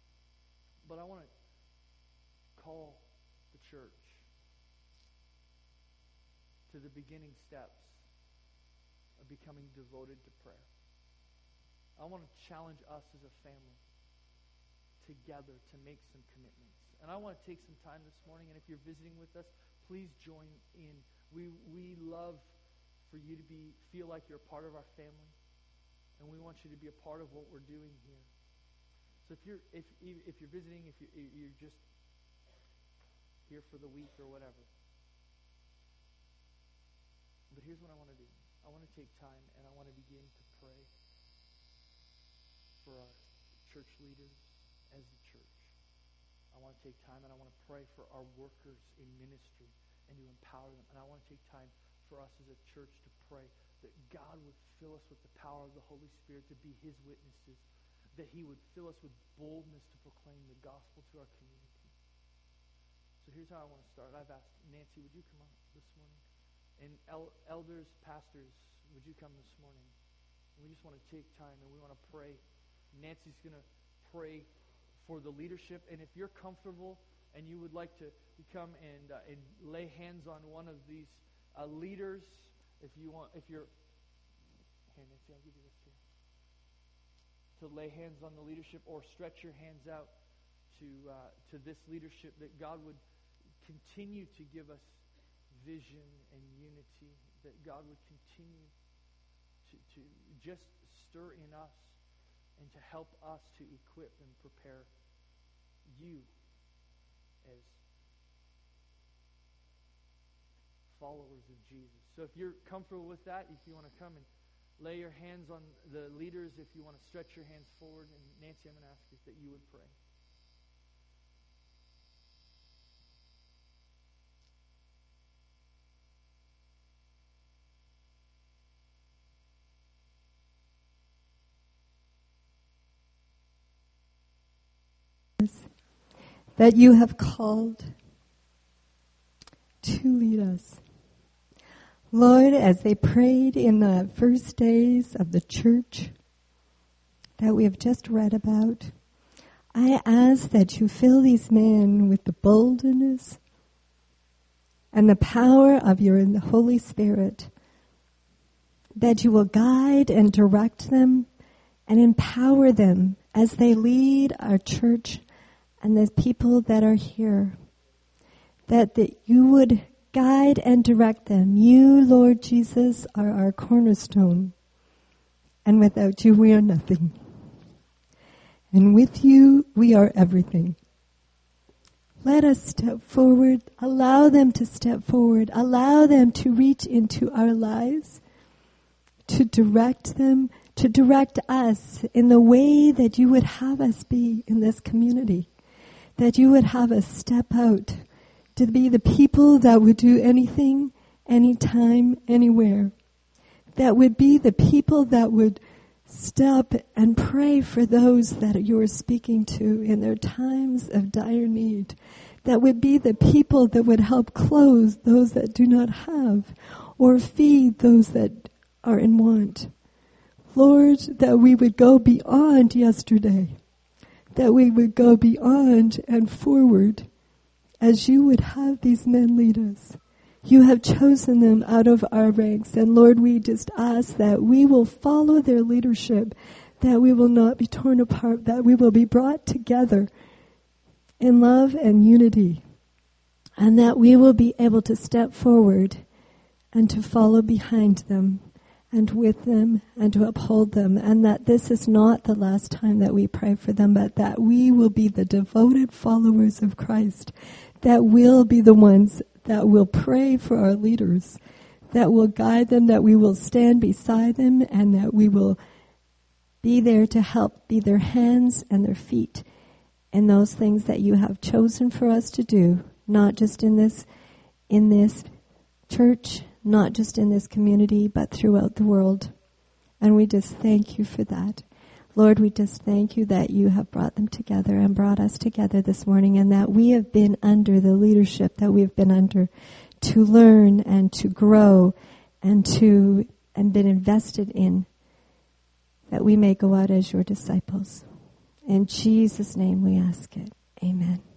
But I want to call the church to the beginning steps of becoming devoted to prayer. I want to challenge us as a family together to make some commitments. And I want to take some time this morning, and if you're visiting with us, please join in. We, we love for you to be feel like you're a part of our family, and we want you to be a part of what we're doing here. So if you're if if you're visiting, if you, you're just here for the week or whatever, but here's what I want to do. I want to take time and I want to begin to pray for our church leaders as the church. I want to take time and I want to pray for our workers in ministry and to empower them. And I want to take time for us as a church to pray that God would fill us with the power of the Holy Spirit to be his witnesses, that he would fill us with boldness to proclaim the gospel to our community. So here's how I want to start. I've asked Nancy, would you come up this morning? And el- elders, pastors, would you come this morning? We just want to take time and we want to pray. Nancy's going to pray for the leadership. And if you're comfortable and you would like to come and, uh, and lay hands on one of these uh, leaders, if you want, if you're here, Nancy, I'll give you this here. To lay hands on the leadership or stretch your hands out to uh, to this leadership, that God would continue to give us vision and unity, that God would continue to, to just stir in us and to help us to equip and prepare you as followers of Jesus. So if you're comfortable with that, if you want to come and lay your hands on the leaders, if you want to stretch your hands forward, and Nancy, I'm going to ask you that you would pray. That you have called to lead us. Lord, as they prayed in the first days of the church that we have just read about, I ask that you fill these men with the boldness and the power of your Holy Spirit, that you will guide and direct them and empower them as they lead our church and the people that are here. That, that you would guide and direct them. You, Lord Jesus, are our cornerstone. And without you, we are nothing. And with you, we are everything. Let us step forward. Allow them to step forward. Allow them to reach into our lives, to direct them, to direct us in the way that you would have us be in this community. That you would have us step out to be the people that would do anything, anytime, anywhere. That would be the people that would step and pray for those that you are speaking to in their times of dire need. That would be the people that would help clothe those that do not have or feed those that are in want. Lord, that we would go beyond yesterday, that we would go beyond and forward as you would have these men lead us. You have chosen them out of our ranks. And Lord, we just ask that we will follow their leadership, that we will not be torn apart, that we will be brought together in love and unity, and that we will be able to step forward and to follow behind them and with them and to uphold them and that this is not the last time that we pray for them but that we will be the devoted followers of Christ that will be the ones that will pray for our leaders, that will guide them, that we will stand beside them, and that we will be there to help be their hands and their feet in those things that you have chosen for us to do, not just in this, in this church, not just in this community, but throughout the world. And we just thank you for that. Lord, we just thank you that you have brought them together and brought us together this morning and that we have been under the leadership that we've been under to learn and to grow and to, and been invested in that we may go out as your disciples. In Jesus' name we ask it. Amen.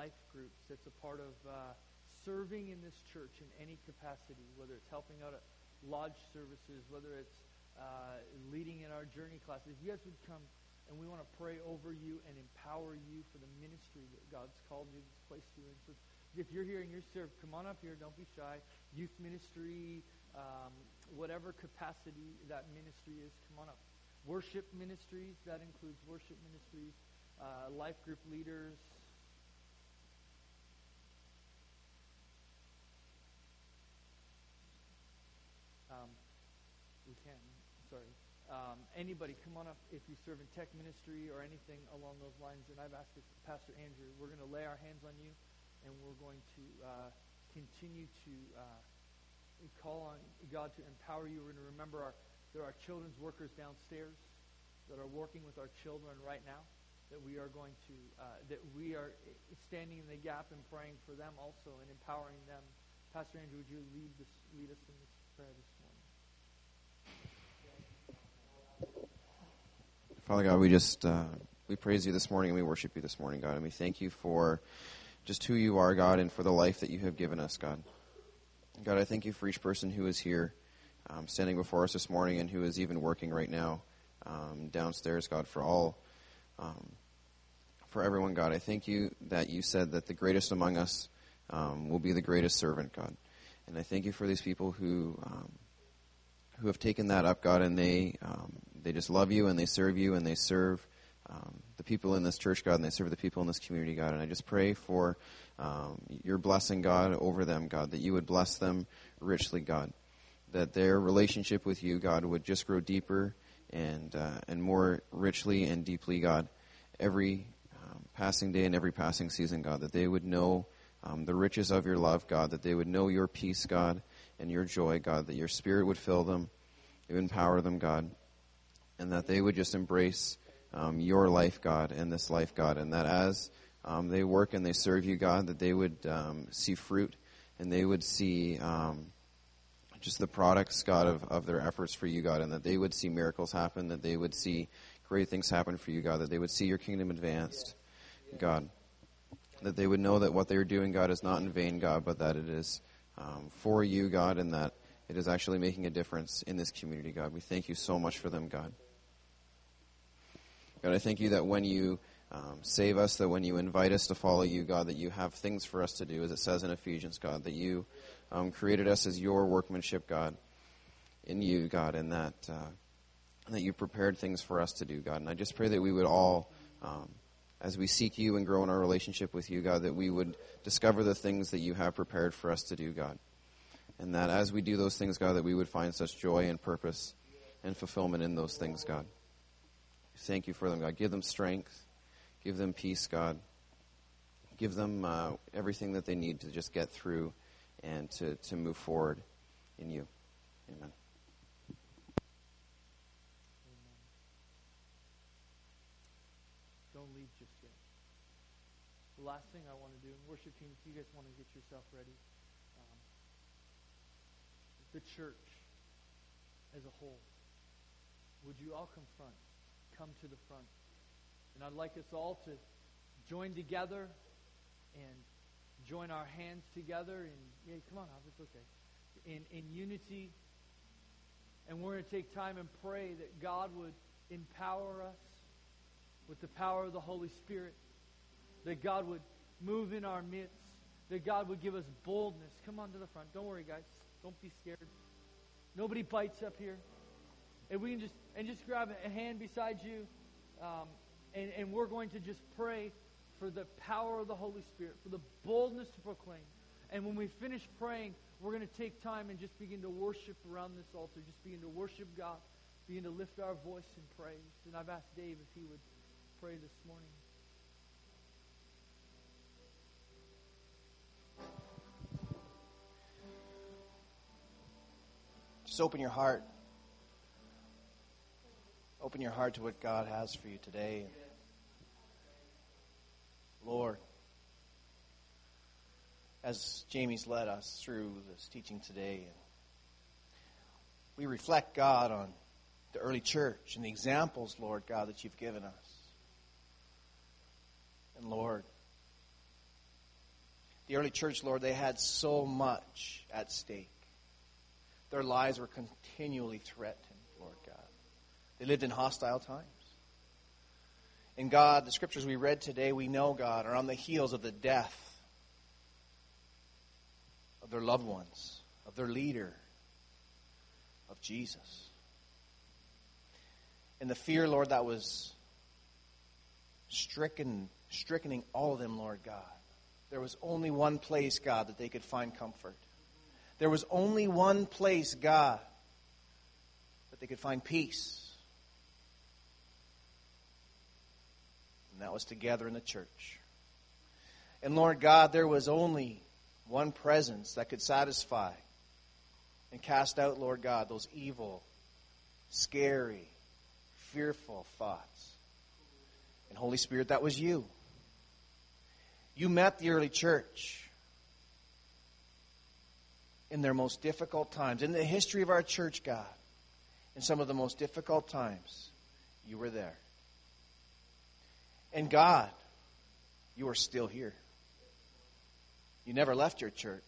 Life groups that's a part of uh, serving in this church in any capacity, whether it's helping out at lodge services, whether it's uh, leading in our journey classes, you guys would come and we want to pray over you and empower you for the ministry that God's called you to place you in. So if you're here and you're served, come on up here. Don't be shy. Youth ministry, um, whatever capacity that ministry is, come on up. Worship ministries, that includes worship ministries, uh, life group leaders, Um, we can. Sorry. Um, anybody, come on up if you serve in tech ministry or anything along those lines. And I've asked Pastor Andrew, we're going to lay our hands on you, and we're going to uh, continue to uh, call on God to empower you. We're going to remember our, there are children's workers downstairs that are working with our children right now. That we are going to, uh, that we are standing in the gap and praying for them also and empowering them. Pastor Andrew, would you lead, this, lead us in this prayer this morning? Father God, we just uh, we praise you this morning and we worship you this morning, God, and we thank you for just who you are, God, and for the life that you have given us, God. God, I thank you for each person who is here, um, standing before us this morning, and who is even working right now um, downstairs, God, for all, um, for everyone, God. I thank you that you said that the greatest among us um, will be the greatest servant, God, and I thank you for these people who um, who have taken that up, God, and they um, they just love you and they serve you and they serve the people in this church, God, and they serve the people in this community, God. And I just pray for um, your blessing, God, over them, God, that you would bless them richly, God, that their relationship with you, God, would just grow deeper and uh, and more richly and deeply, God. Every um, passing day and every passing season, God, that they would know um, the riches of your love, God, that they would know your peace, God, and your joy, God, that your spirit would fill them, you empower them, God, and that they would just embrace um, your life, God, and this life, God, and that as um, they work and they serve you, God, that they would um, see fruit and they would see um, just the products, God, of, of their efforts for you, God, and that they would see miracles happen, that they would see great things happen for you, God, that they would see your kingdom advanced, God, that they would know that what they are doing, God, is not in vain, God, but that it is um, for you, God, and that it is actually making a difference in this community, God. We thank you so much for them, God. God, I thank you that when you um, save us, that when you invite us to follow you, God, that you have things for us to do, as it says in Ephesians, God, that you um, created us as your workmanship, God, in you, God, and that uh, that you prepared things for us to do, God. And I just pray that we would all, um, as we seek you and grow in our relationship with you, God, that we would discover the things that you have prepared for us to do, God. And that as we do those things, God, that we would find such joy and purpose and fulfillment in those things, God. Thank you for them, God. Give them strength. Give them peace, God. Give them uh, everything that they need to just get through and to, to move forward in you. Amen. Don't leave just yet. The last thing I want to do, in worship team, if you guys want to get yourself ready, um, the church as a whole, would you all come front? Come to the front. And I'd like us all to join together and join our hands together and yeah, come on, it's okay. In in unity. And we're going to take time and pray that God would empower us with the power of the Holy Spirit. That God would move in our midst. That God would give us boldness. Come on to the front. Don't worry, guys. Don't be scared. Nobody bites up here. And we can just and just grab a hand beside you. Um, and, and we're going to just pray for the power of the Holy Spirit, for the boldness to proclaim. And when we finish praying, we're going to take time and just begin to worship around this altar. Just begin to worship God. Begin to lift our voice in praise. And I've asked Dave if he would pray this morning. Just open your heart. Open your heart to what God has for you today. Lord, as Jamie's led us through this teaching today, we reflect, God, on the early church and the examples, Lord God, that you've given us. And Lord, the early church, Lord, they had so much at stake. Their lives were continually threatened, Lord God. They lived in hostile times. And God, the scriptures we read today, we know, God, are on the heels of the death of their loved ones, of their leader, of Jesus. And the fear, Lord, that was stricken, strickening all of them, Lord God. There was only one place, God, that they could find comfort. There was only one place, God, that they could find peace. That was together in the church. And Lord God, there was only one presence that could satisfy and cast out, Lord God, those evil, scary, fearful thoughts. And Holy Spirit, that was you. You met the early church in their most difficult times. In the history of our church, God, in some of the most difficult times, you were there. And God, you are still here. You never left your church.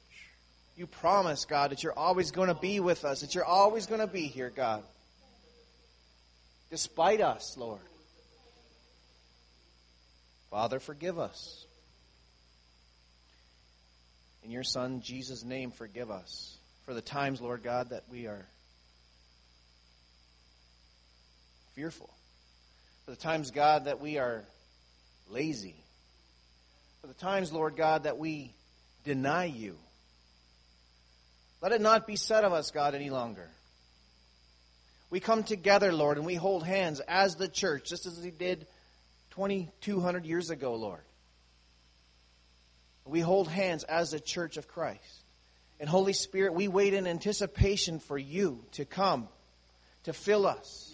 You promise, God, that you're always going to be with us, that you're always going to be here, God. Despite us, Lord. Father, forgive us. In your Son, Jesus' name, forgive us for the times, Lord God, that we are fearful. For the times, God, that we are lazy. For the times, Lord God, that we deny you. Let it not be said of us, God, any longer. We come together, Lord, and we hold hands as the church, just as we did 2,200 years ago, Lord. We hold hands as the church of Christ. And Holy Spirit, we wait in anticipation for you to come, to fill us.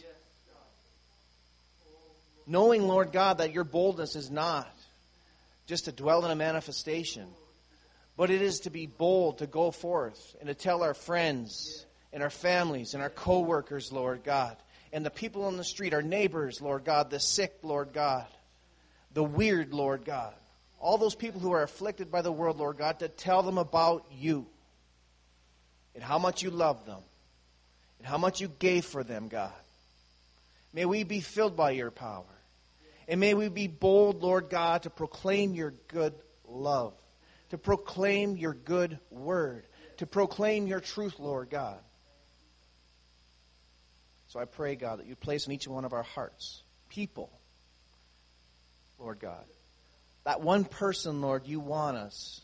Knowing, Lord God, that your boldness is not just to dwell in a manifestation, but it is to be bold to go forth and to tell our friends and our families and our co-workers, Lord God, and the people on the street, our neighbors, Lord God, the sick, Lord God, the weird, Lord God, all those people who are afflicted by the world, Lord God, to tell them about you and how much you love them and how much you gave for them, God. May we be filled by your power. And may we be bold, Lord God, to proclaim your good love, to proclaim your good word, to proclaim your truth, Lord God. So I pray, God, that you place in each one of our hearts people, Lord God. That one person, Lord, you want us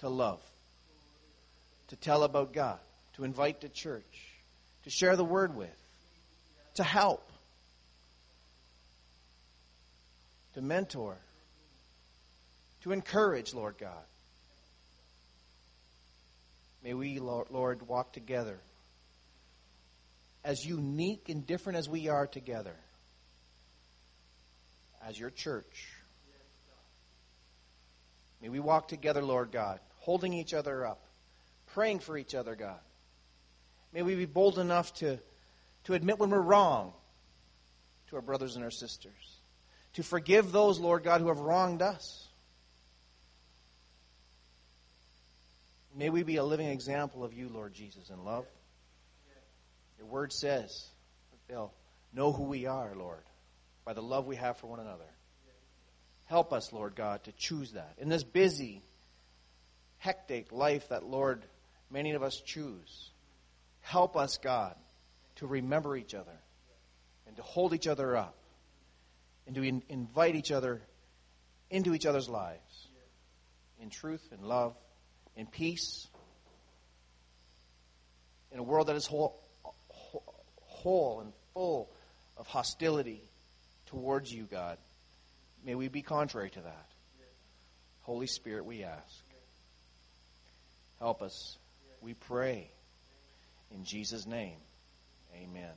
to love, to tell about God, to invite to church, to share the word with, to help, to mentor, to encourage, Lord God. May we, Lord, walk together as unique and different as we are together, as your church. May we walk together, Lord God, holding each other up, praying for each other, God. May we be bold enough to, to admit when we're wrong to our brothers and our sisters, to forgive those, Lord God, who have wronged us. May we be a living example of you, Lord Jesus, in love your word says they'll know who we are, Lord, by the love we have for one another. Help us, Lord God, to choose that. In this busy, hectic life that, Lord, many of us choose, help us, God, to remember each other and to hold each other up and to in- invite each other into each other's lives in truth and love, in peace, in a world that is whole, whole and full of hostility towards you, God. May we be contrary to that. Holy Spirit, we ask. Help us. We pray. In Jesus' name, amen.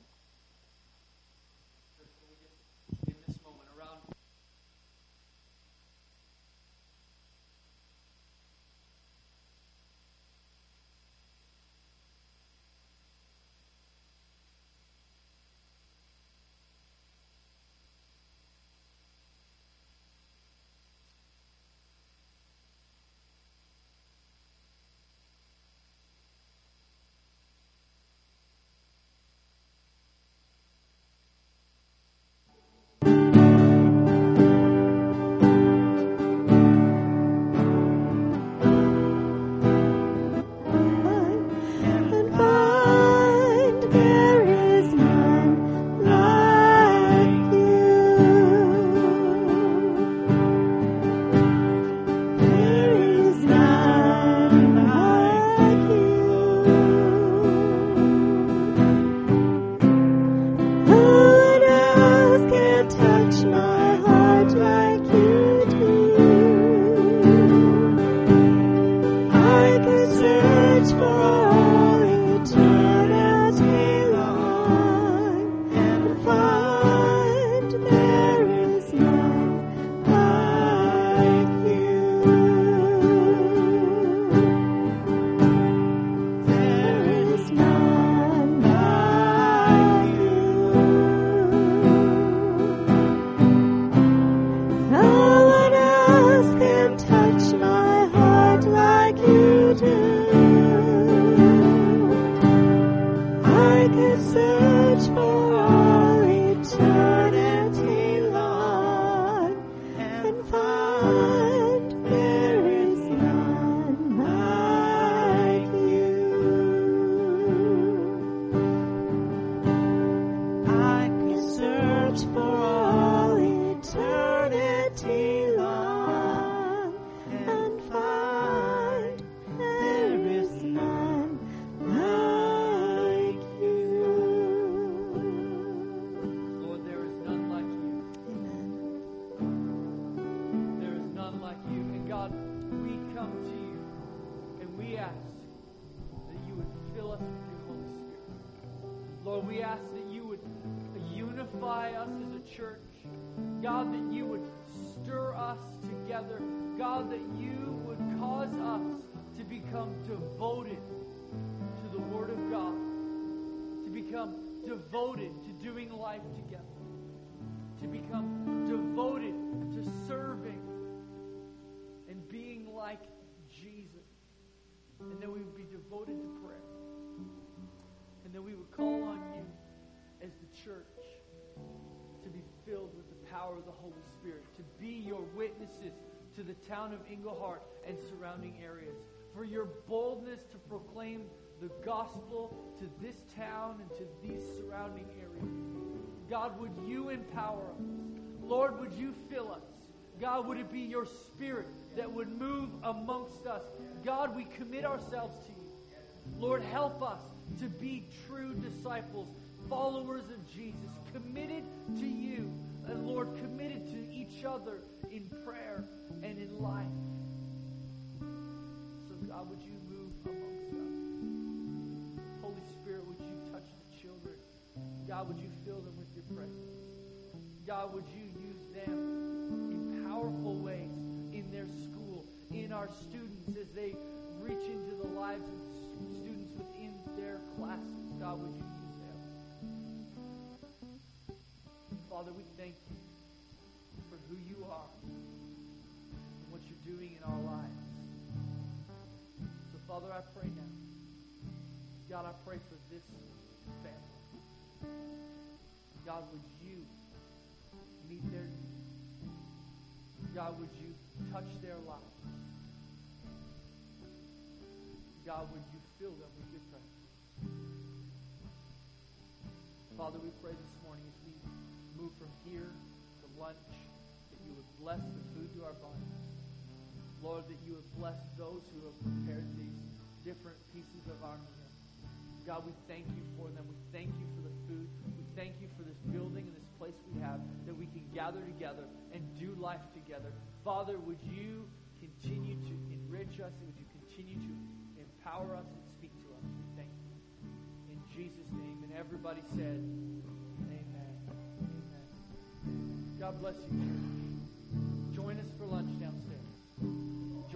To the town of Englehart and surrounding areas, for your boldness to proclaim the gospel to this town and to these surrounding areas. God, would you empower us? Lord, would you fill us? God, would it be your spirit that would move amongst us? God, we commit ourselves to you. Lord, help us to be true disciples, followers of Jesus, committed to you, and Lord, committed to each other in prayer and in life. So, God, would you move amongst us? Holy Spirit, would you touch the children? God, would you fill them with your presence? God, would you use them in powerful ways in their school, in our students as they reach into the lives of students within their classes? God, would you use them? Father, we thank you for who you are doing in our lives. So, Father, I pray now. God, I pray for this family. God, would you meet their needs? God, would you touch their lives? God, would you fill them with your presence? Father, we pray this morning as we move from here to lunch that you would bless the food to our bodies. Lord, that you have blessed those who have prepared these different pieces of our meal. God, we thank you for them. We thank you for the food. We thank you for this building and this place we have that we can gather together and do life together. Father, would you continue to enrich us? Would you continue to empower us and speak to us? We thank you. In Jesus' name. And everybody said, Amen. Amen. God bless you. Join us for lunch downstairs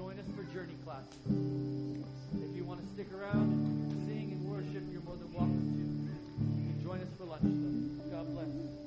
join us for Journey Class. If you want to stick around and sing and worship, you're more than welcome to. You can join us for lunch, though. God bless.